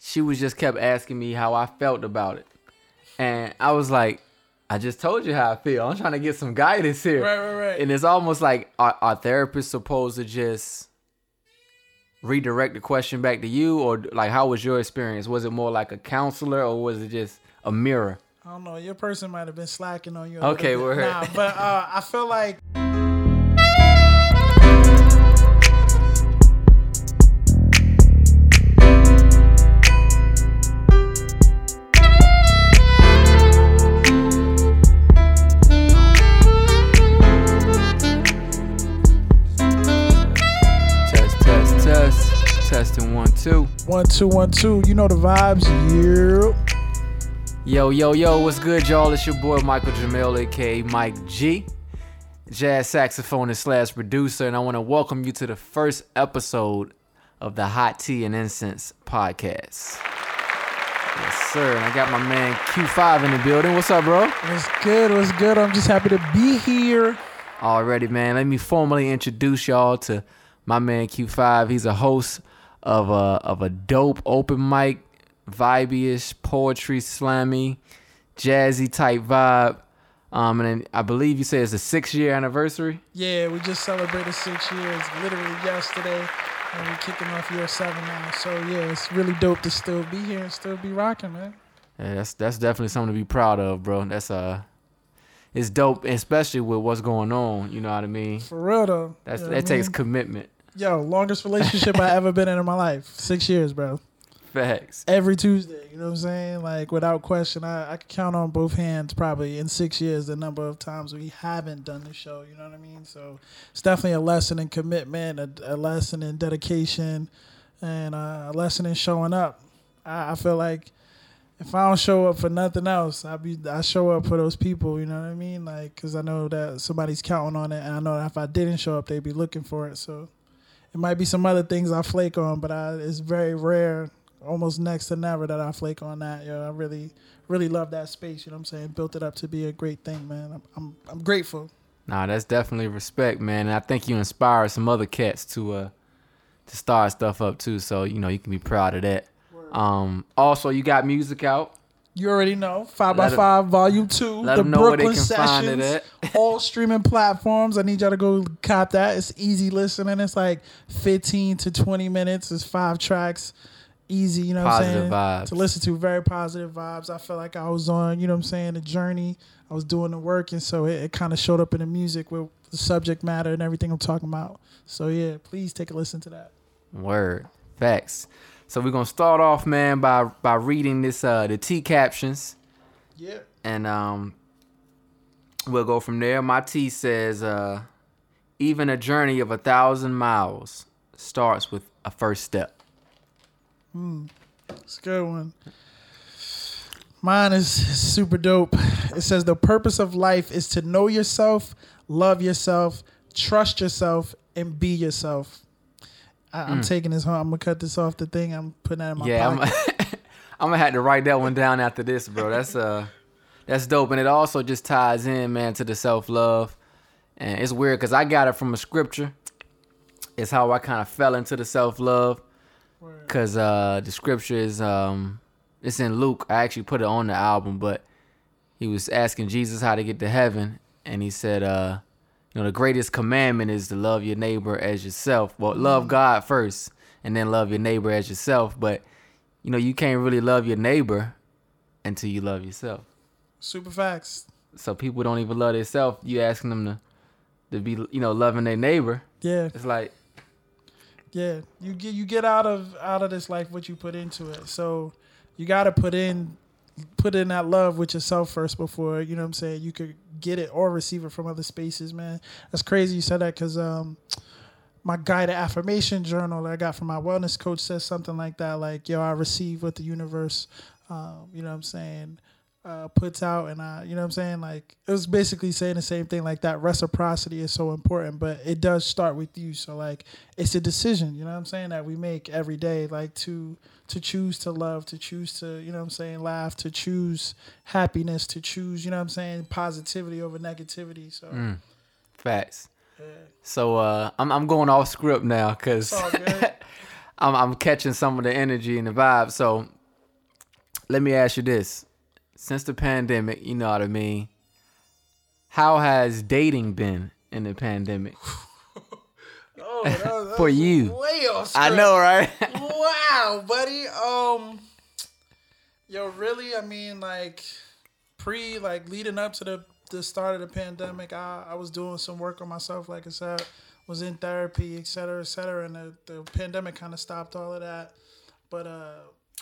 she was just kept asking me how I felt about it. And I was like, I just told you how I feel. I'm trying to get some guidance here. Right, right, right. And it's almost like our, therapist supposed to just redirect the question back to you or like how was your experience? Was it more like a counselor or was it just a mirror? I don't know. Your person might have been slacking on you. Okay, we're. Nah, but uh, I feel like Testing one, two. one, two, one, two. You know the vibes. Yeah. Yo, yo, yo, what's good, y'all? It's your boy Michael Giamille, aka Mike G, jazz saxophonist slash producer, and I want to welcome you to the first episode of the Hot Tea and Incense podcast. Yes, sir. And I got my man Q5 in the building. What's up, bro? What's good? What's good? I'm just happy to be here. Already, man. Let me formally introduce y'all to my man Q5. He's a host of a of a dope open mic, vibey-ish, poetry slammy, jazzy type vibe. Um, and then I believe you say it's a six year anniversary. Yeah, we just celebrated six years, literally yesterday, and we're kicking off year seven now. So yeah, it's really dope to still be here and still be rocking, man. Yeah, that's that's definitely something to be proud of, bro. That's uh, it's dope, especially with what's going on. You know what I mean? For real though. That's You know that I takes commitment. Yo, longest relationship I ever been in in my life. Six years, bro. Facts. Every Tuesday, you know what I'm saying? Like without question, I, I could count on both hands probably in six years the number of times we haven't done the show. You know what I mean? So it's definitely a lesson in commitment, a, a lesson in dedication, and uh, a lesson in showing up. I, I feel like if I don't show up for nothing else, I be I show up for those people. You know what I mean? Like because I know that somebody's counting on it, and I know that if I didn't show up, they'd be looking for it. So it might be some other things I flake on, but I, it's very rare, almost next to never that I flake on that. Yo, I really, really love that space. You know what I'm saying? Built it up to be a great thing, man. I'm, I'm, I'm grateful. Nah, that's definitely respect, man. And I think you inspire some other cats to uh to start stuff up too. So you know you can be proud of that. Um, also, you got music out. You already know. Five Let by 'em- Five, Volume Two. the 'em know where they Brooklyn Sessions. all streaming platforms. I need y'all to go cop that. It's easy listening. It's like 15 to 20 minutes. It's five tracks. Easy, you know what I'm saying? vibes. To listen to very positive vibes. I felt like I was on, you know what I'm saying, the journey. I was doing the work and so it, it kind of showed up in the music with the subject matter and everything I'm talking about. So yeah, please take a listen to that. Word, facts. So we're gonna start off, man, by by reading this uh the tea captions, Yeah. and um we'll go from there. My tea says, uh, even a journey of a thousand miles starts with a first step. Hmm. It's a good one. Mine is super dope. It says the purpose of life is to know yourself, love yourself, trust yourself, and be yourself. I, I'm taking this home. I'm gonna cut this off the thing. I'm putting that in my yeah, I'm. I'm gonna have to write that one down after this, bro. That's uh, that's dope, and it also just ties in, man, to the self love, and it's weird because I got it from a scripture. It's how I kind of fell into the self love, cause uh, the scripture is um, it's in Luke. I actually put it on the album, but he was asking Jesus how to get to heaven, and he said, uh, you know, the greatest commandment is to love your neighbor as yourself. Well, love mm. God first, and then love your neighbor as yourself, but you know, you can't really love your neighbor until you love yourself. Super facts. So people don't even love themselves. You asking them to to be, you know, loving their neighbor. Yeah, It's like, yeah. You get you get out of out of this life what you put into it. So you got to put in put in that love with yourself first before you know what I'm saying you could get it or receive it from other spaces, man. That's crazy you said that because um my guided affirmation journal that I got from my wellness coach says something like that, like yo, I receive what the universe, um, you know what I'm saying, uh, puts out, and I, you know what I'm saying, like it was basically saying the same thing, like that reciprocity is so important, but it does start with you. So like it's a decision, you know what I'm saying, that we make every day, like to to choose to love, to choose to, you know what I'm saying, laugh, to choose happiness, to choose, you know what I'm saying, positivity over negativity. So facts. So uh, I'm I'm going off script now because it's all good. I'm, I'm catching some of the energy and the vibe. So let me ask you this: since the pandemic, you know what I mean. How has dating been in the pandemic Oh, that that for you? Way off I know, right? wow, buddy. Um, yo, really? I mean, like pre, like leading up to the the start of the pandemic, I I was doing some work on myself. Like I said, was in therapy, et cetera, et cetera. And the, the pandemic kind of stopped all of that. But uh,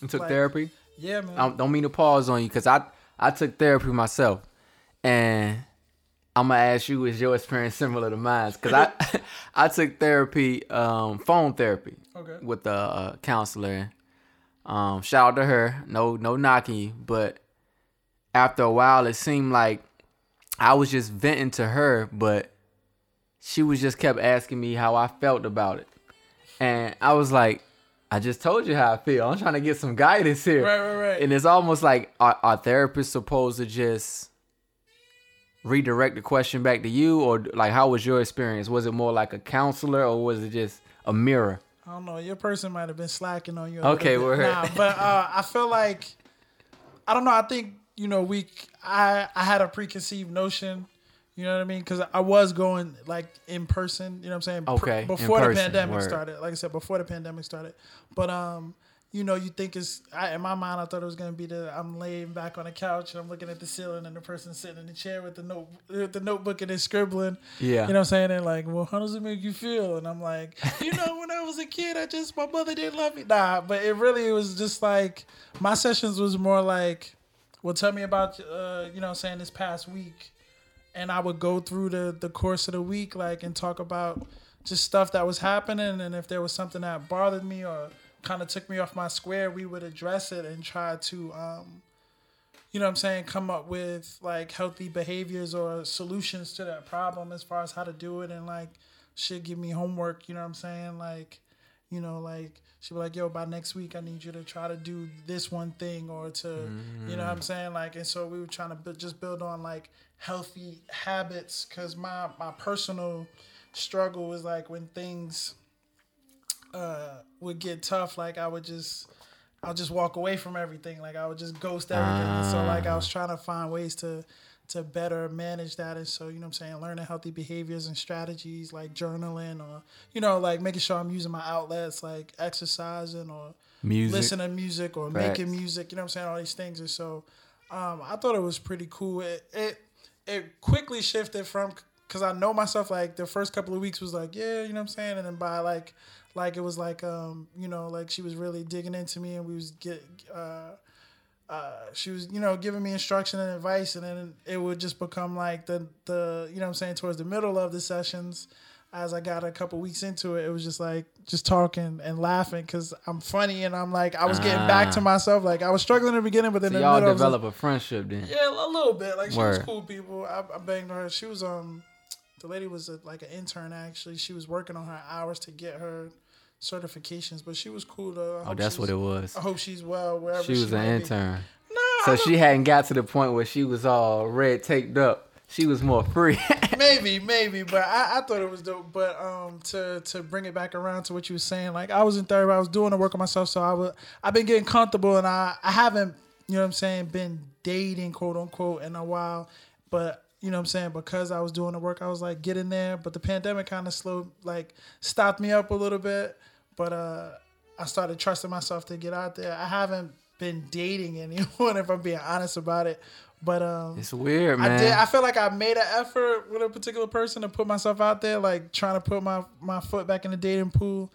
You took Like- therapy. Yeah, man. I don't mean to pause on you because I I took therapy myself, and I'm gonna ask you, is your experience similar to mine? Because I I took therapy, um, phone therapy, Okay. with a uh, counselor. Um, shout out to her. No no knocking but after a while, it seemed like I was just venting to her, but she was just kept asking me how I felt about it, and I was like. I just told you how I feel. I'm trying to get some guidance here. Right, right, right. And it's almost like are, are therapists supposed to just redirect the question back to you, or like how was your experience? Was it more like a counselor, or was it just a mirror? I don't know. Your person might have been slacking on you. Okay, we're. Nah, but uh, I feel like I don't know. I think you know we. I I had a preconceived notion. You know what I mean? Because I was going like in person. You know what I'm saying? Okay, in before the pandemic word. started. Like I said, before the pandemic started. But um, you know, you think it's I, in my mind. I thought it was gonna be the I'm laying back on the couch and I'm looking at the ceiling and the person sitting in the chair with the note with the notebook and they're scribbling. Yeah. You know what I'm saying? And like, well, how does it make you feel? And I'm like, you know, when I was a kid, I just my mother didn't love me. Nah, but it really it was just like my sessions was more like, well, tell me about uh, you know, what I'm saying this past week, and I would go through the the course of the week, like, and talk about just stuff that was happening, and if there was something that bothered me or kind of took me off my square, we would address it and try to. um you know what I'm saying, come up with like healthy behaviors or solutions to that problem as far as how to do it and like she'd give me homework, you know what I'm saying? Like, you know, like she'd be like, yo, by next week I need you to try to do this one thing or to you know what I'm saying? Like and so we were trying to bu- just build on like healthy habits cuz my my personal struggle was like when things uh would get tough like I would just I'll just walk away from everything. Like I would just ghost everything. So like I was trying to find ways to to better manage that. And so, you know what I'm saying, learning healthy behaviors and strategies like journaling or, you know, like making sure I'm using my outlets like exercising or Music. listening to music or Facts. making music, you know what I'm saying, all these things. And so um, I thought it was pretty cool. It it, it quickly shifted from because I know myself like the first couple of weeks was like, yeah, you know what I'm saying? And then by like like it was like um, you know, like she was really digging into me and we was get uh uh, she was, you know, giving me instruction and advice, and then it would just become like the the, you know, what I'm saying towards the middle of the sessions, as I got a couple weeks into it, it was just like just talking and laughing because I'm funny and I'm like I was getting back to Ah. myself. Like I was struggling in the beginning, but then So the y'all middle, was like- a friendship then. yeah, a little bit. Like she was cool people. I, I banged her. She was um, the lady was a, like an intern actually. She was working on her hours to get her certifications, but she was cool though. I Oh, that's what it was. I hope she's well wherever She was an might be. intern. No, So she hadn't got to the point where she was all red taped up. She was more free. maybe, maybe, but I, I thought it was dope. But um, to to bring it back around to what you were saying, like I was in therapy, I was doing the work on myself, so I was I've been getting comfortable, and I I haven't you know what I'm saying been dating quote unquote in a while, but you know what I'm saying because I was doing the work, I was like getting there, but the pandemic kind of slowed like stopped me up a little bit, but uh, I started trusting myself to get out there. I haven't been dating anyone if I'm being honest about it, but um, it's weird, man. I did. I feel like I made an effort with a particular person to put myself out there, like trying to put my my foot back in the dating pool.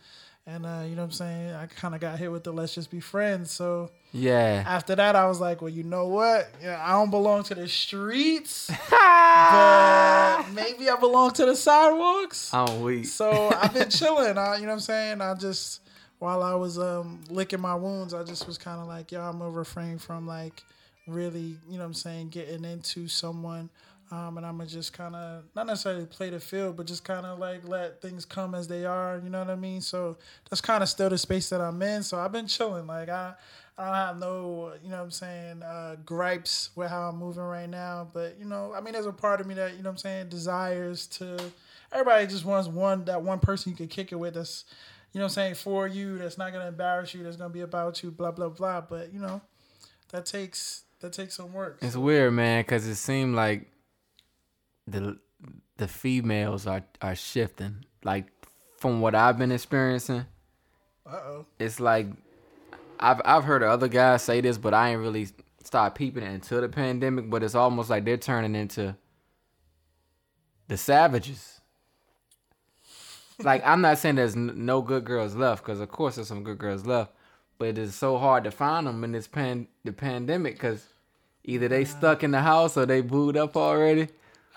And uh, you know what I'm saying? I kind of got hit with the let's just be friends. So yeah. after that, I was like, well, you know what? Yeah, I don't belong to the streets, but maybe I belong to the sidewalks. I'm weak. So I've been chilling. I, you know what I'm saying? I just while I was um licking my wounds, I just was kind of like, yo, I'm gonna refrain from like really, you know what I'm saying, getting into someone. Um, and I'm gonna just kind of not necessarily play the field, but just kind of like let things come as they are. You know what I mean? So that's kind of still the space that I'm in. So I've been chilling. Like I, I don't have no, you know what I'm saying, uh, gripes with how I'm moving right now. But you know, I mean, there's a part of me that you know what I'm saying desires to. Everybody just wants one that one person you can kick it with. That's you know what I'm saying, for you, that's not gonna embarrass you, that's gonna be about you, blah blah blah. But you know, that takes that takes some work. It's weird, man, because it seemed like the the females are are shifting. Like from what I've been experiencing, Uh oh. it's like I've I've heard other guys say this, but I ain't really started peeping it until the pandemic. But it's almost like they're turning into the savages. like I'm not saying there's n- no good girls left, because of course there's some good girls left, but it is so hard to find them in this pan the pandemic, because either they stuck in the house or they booed up already.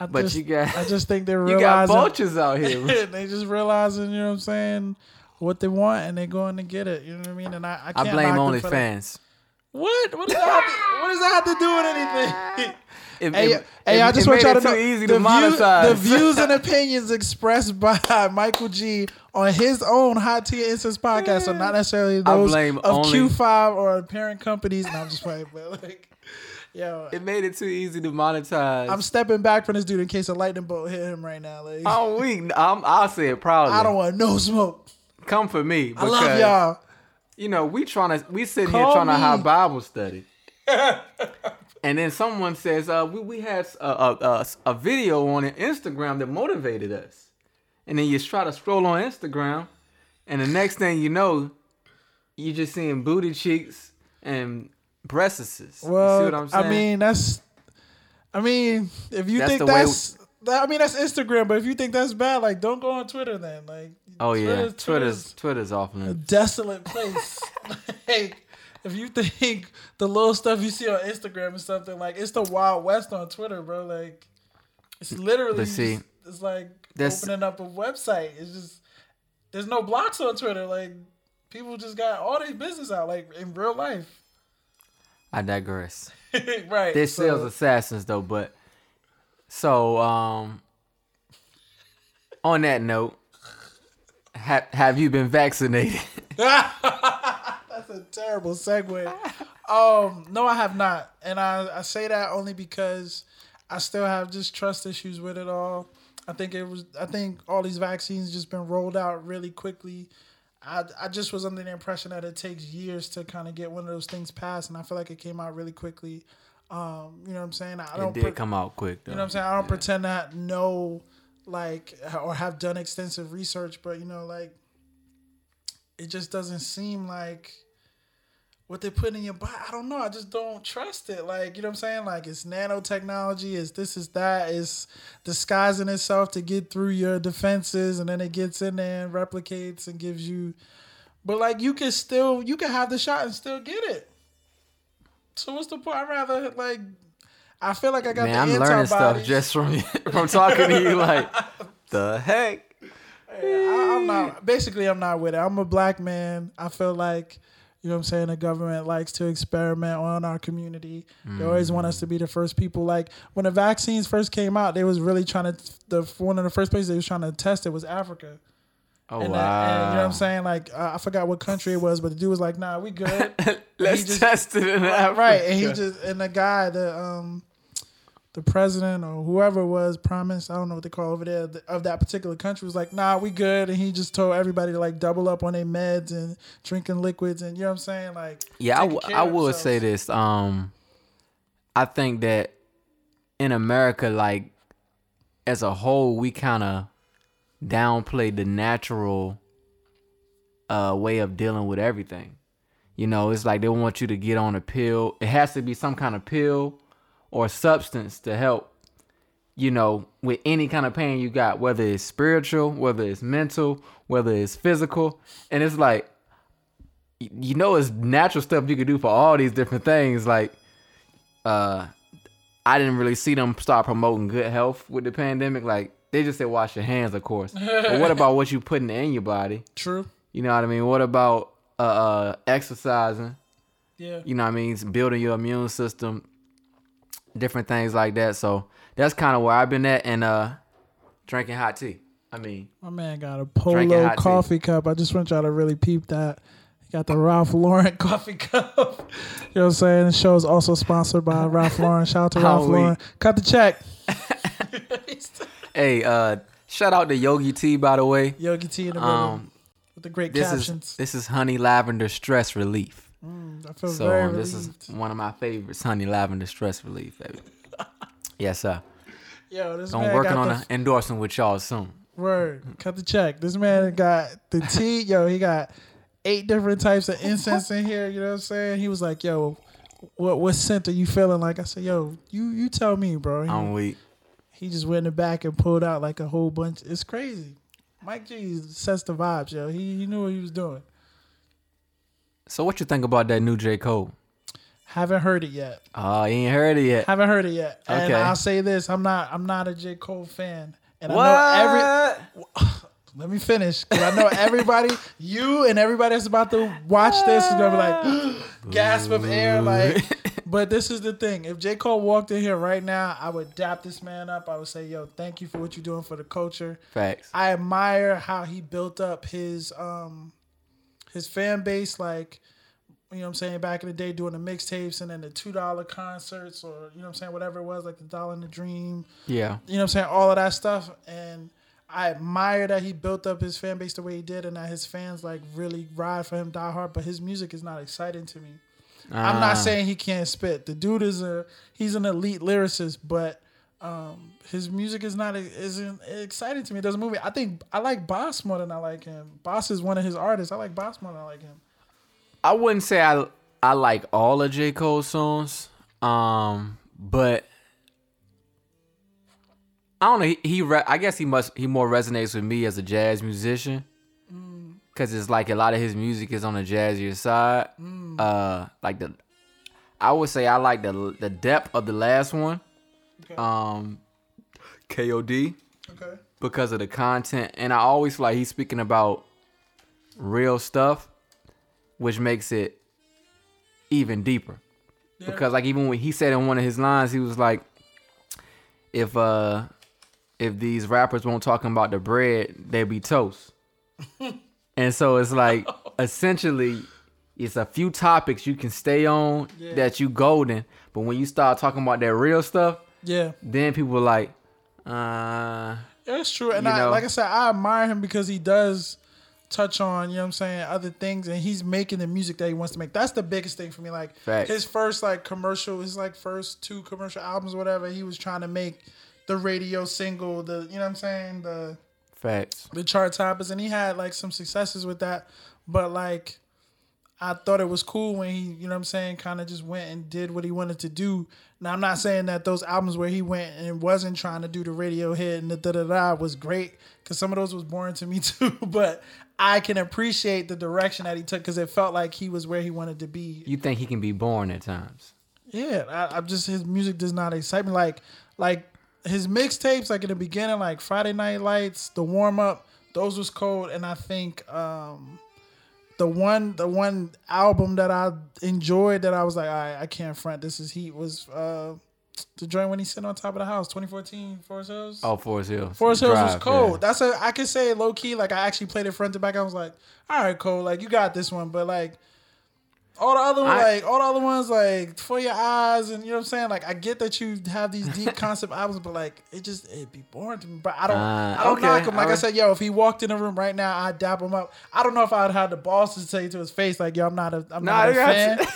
I But just, you got- I just think they're realizing You got vultures out here. they just realizing, you know what I'm saying, what they want, and they're going to get it. You know what I mean? And I, I I blame knock them for that. OnlyFans. What? What does that? Have to, what does that have to do with anything? It- Hey, it- hey, it- I just want y'all to know the, to view- the views and opinions expressed by Michael G on his own Hot Tea Incense podcast are not necessarily I those blame of only- Q5 or parent companies. No, I'm just playing, but like, yo, It made it too easy to monetize. I'm stepping back from this dude in case a lightning bolt hit him right now. Like, oh, I'm weak. I'm, I'll say it proudly. I don't want no smoke. come for me. I love y'all. You know, we trying to we sitting here Call trying to have Bible study. and then someone says, uh, we, we had a, a, a, a video on Instagram that motivated us. And then you try to scroll on Instagram, and the next thing you know, you just seeing booty cheeks and breasts. you see Well, what I'm saying? I mean, that's. I mean, if you That's think that's, that, I mean, that's Instagram. But if you think that's bad, like, don't go on Twitter then. Like, oh yeah, Twitter's- Twitter's Twitter's off a desolate place. like, if you think the little stuff you see on Instagram is something like it's the Wild West on Twitter, bro. Like, it's literally see, just- it's like opening up a website. It's just there's no blocks on Twitter. Like, people just got all their business out, like in real life. I digress. right. They're so- sales assassins though, but so um on that note, have have you been vaccinated? That's a terrible segue. Um, no, I have not, and I, I say that only because I still have just trust issues with it all. I think it was. I think all these vaccines just been rolled out really quickly. I, I just was under the impression that it takes years to kind of get one of those things passed, and I feel like it came out really quickly. Um, you know what I'm saying? I It don't. did pre- come out quick though. you know what I'm saying? I don't pretend to know, like, or have done extensive research, but you know, like, it just doesn't seem like what they put in your body. I don't know. I just don't trust it. Like, you know what I'm saying? Like, it's nanotechnology. It's this, is that. It's disguising itself to get through your defenses, and then it gets in there and replicates and gives you. But like, you can still, you can have the shot and still get it. So what's the point? I'd rather like. I feel like I got Man, the I'm learning stuff just from from talking to you. Like the heck. I, I'm not. Basically, I'm not with it. I'm a black man. I feel like, you know, what I'm saying the government likes to experiment on our community. They always want us to be the first people. Like when the vaccines first came out, they was really trying to. The one of the first places they was trying to test it was Africa. Oh And, wow. that- and you know what I'm saying? Like uh, I forgot what country it was, but the dude was like, "Nah, we good." Let's just- test it in Africa. right, and he just and the guy, the um, the president or whoever it was, promised, I don't know what they call over there of that particular country, was like, "Nah, we good," and he just told everybody to like double up on their meds and drinking liquids, and you know what I'm saying? Like, Yeah, I, w- I will say this. Um, I think that in America, like as a whole, we kind of downplay the natural uh, way of dealing with everything. You know, it's like they want you to get on a pill. It has to be some kind of pill or substance to help. You know, with any kind of pain you got, whether it's spiritual, whether it's mental, whether it's physical, and it's like you know it's natural stuff you could do for all these different things. Like uh i didn't really see them start promoting good health with the pandemic. Like they just said wash your hands of course. But what about what you putting in your body? True, you know what i mean? What about uh, uh exercising? Yeah, you know what i mean? It's building your immune system different things like that so that's kind of where i've been at and uh drinking hot tea i mean my man got a polo hot tea. coffee cup. I just want y'all to really peep that. He got the Ralph Lauren coffee cup. you know what I'm saying? The show is also sponsored by Ralph Lauren. Shout out to Ralph Lauren. Cut the check. hey uh shout out to Yogi Tea by the way Yogi Tea in the middle. um with the great This captions. is this is honey lavender stress relief. Mm, I So very um, this is one of my favorites, honey lavender stress relief, baby. yes, sir. Yo, this I'm working got on the endorsing with y'all soon. Word. Cut the check. This man got the tea. Yo, he got eight different types of incense in here. You know what I'm saying? He was like, yo, what what scent are you feeling like? I said, yo, you you tell me, bro. He, I'm weak. he just went in the back and pulled out like a whole bunch. It's crazy. Mike G sets the vibes, yo. He, he knew what he was doing. So what you think about that new J Cole? Haven't heard it yet. Oh, you ain't heard it yet. Haven't heard it yet. And Okay. I'll say this: I'm not I'm not a J Cole fan. And I know every Let me finish because I know everybody, you and everybody that's about to watch this is gonna be like gasp of air. Like, but this is the thing: if J Cole walked in here right now, I would dap this man up. I would say, "Yo, thank you for what you're doing for the culture." Facts. I admire how he built up his um his fan base, like you know what I'm saying, back in the day doing the mixtapes and then the two dollar concerts or you know what I'm saying, whatever it was, like the Dollar in the Dream Yeah. you know what I'm saying, all of that stuff. And I admire that he built up his fan base the way he did and that his fans like really ride for him die hard, but his music is not exciting to me. I'm Ah. not saying he can't spit. The dude is a he's an elite lyricist, but um, his music is not isn't exciting to me. It doesn't move me. I think I like Bas more than I like him. Bas is one of his artists. I like Bas more than I like him. I wouldn't say I I like all of J Cole's songs, um, but I don't know. He, he re- I guess he must he more resonates with me as a jazz musician because it's like a lot of his music is on the jazzier side. Uh, like the I would say I like the the depth of the last one, Okay. um, K.O.D. okay. because of the content, and I always feel like he's speaking about real stuff, which makes it even deeper. Yeah. Because like even when he said in one of his lines, he was like, "If uh, if these rappers won't talking about the bread, they be toast." and so it's like essentially, it's a few topics you can stay on Yeah. that you golden, but when you start talking about that real stuff, Yeah. then people are like, uh. It's true. And I, know. like I said, I admire him because he does touch on, you know what I'm saying, other things and he's making the music that he wants to make. That's the biggest thing for me. Like Facts. his first like commercial, his like first two commercial albums whatever, he was trying to make the radio single, the you know what I'm saying, the Facts. the chart toppers and he had like some successes with that. But like I thought it was cool when he, you know what I'm saying, kind of just went and did what he wanted to do. Now I'm not saying that those albums where he went and wasn't trying to do the radio hit and the da da da was great because some of those was boring to me too. But I can appreciate the direction that he took because it felt like he was where he wanted to be. You think he can be boring at times? Yeah, I, I'm just his music does not excite me. Like like his mixtapes, like in the beginning, like Friday Night Lights, the warm up, those was cold. And I think um the one the one album that I enjoyed that I was like, I I can't front. This is heat was uh the joint when he sitting on top of the house, 2014 Forest Hills. Oh, Forest Hills. Forest Hills was cold. yeah. That's a I could say low key. Like I actually played it front to back. I was like, all right, Cole, like you got this one. But like all the other I- like all the other ones like for your eyes and you know what I'm saying. Like I get that you have these deep concept albums, but like it just it'd be boring to me. But I don't Uh, I don't okay, knock him. Like I said, yo, if he walked in the room right now, I'd dap him up. I don't know if I'd have the balls to say to his face like, yo, I'm not a I'm Nah, not a fan.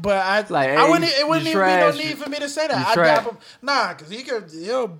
But I, Like, I wouldn't. It wouldn't even trash. be no need for me to say that. I dap him, nah, because he could. He'll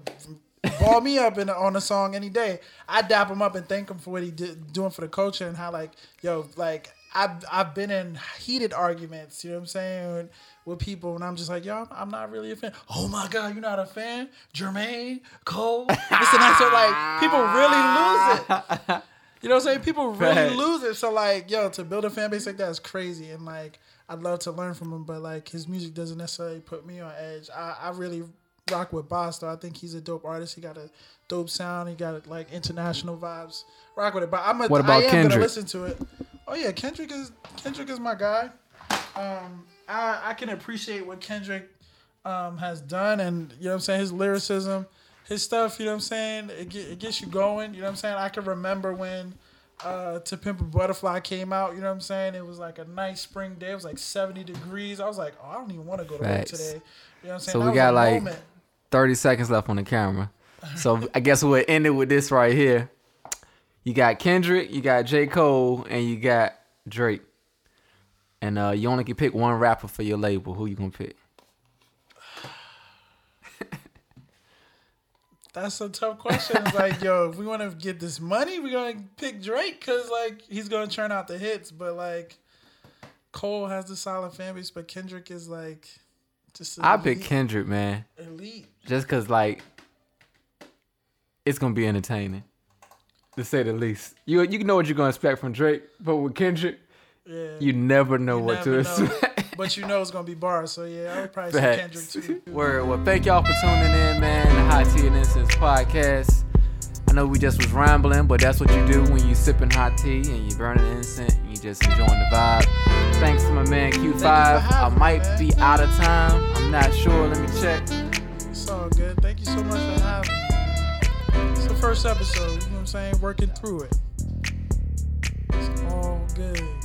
ball me up in on a song any day. I dap him up and thank him for what he did doing for the culture and how like yo like I've I've been in heated arguments. You know what I'm saying with people and I'm just like yo I'm, not really a fan. Oh my god, you're not a fan, Jermaine Cole. This and that. So like people really lose it. You know what I'm saying? People really Facts. lose it. So like, yo, to build a fan base like that is crazy. And like, I'd love to learn from him, but like, his music doesn't necessarily put me on edge. I, I really rock with Bas though. I think he's a dope artist. He got a dope sound. He got like international vibes. Rock with it. But I'm a, What about I am Kendrick? gonna listen to it. Oh yeah, Kendrick is Kendrick is my guy. Um, I I can appreciate what Kendrick um has done, and you know what I'm saying his lyricism, his stuff. You know what I'm saying it, get, it gets you going. You know what I'm saying I can remember when. Uh, to Pimp a Butterfly came out, you know what I'm saying? It was like a nice spring day. It was like 70 degrees. I was like, oh, I don't even want to go to Facts. work today. You know what I'm saying? So That we got like moment. 30 seconds left on the camera. So I guess we'll end it with this right here. You got Kendrick, you got J. Cole, and you got Drake. And uh, you only can pick one rapper for your label. Who you gonna pick? That's a tough question. It's like, yo, if we want to get this money, we're gonna pick Drake because like he's gonna churn out the hits. But like, Cole has the solid fan base, but Kendrick is like just. I pick Kendrick, man. Elite. Just cause like it's gonna be entertaining, to say the least. You you know what you're gonna expect from Drake, but with Kendrick, yeah, you never know You what never to know. expect. But you know it's gonna be bars, so yeah, I would probably say Kendrick too. Word. Well, thank y'all for tuning in, man. The Hot Tea and Incense podcast. I know we just was rambling, but that's what you do when you sipping hot tea and you burning incense and you just enjoying the vibe. Thanks to my man Q5. I having me, might be out of time. I'm not sure. Let me check. It's all good. Thank you so much for having me. First episode. You know what I'm saying? Working through it. It's all good.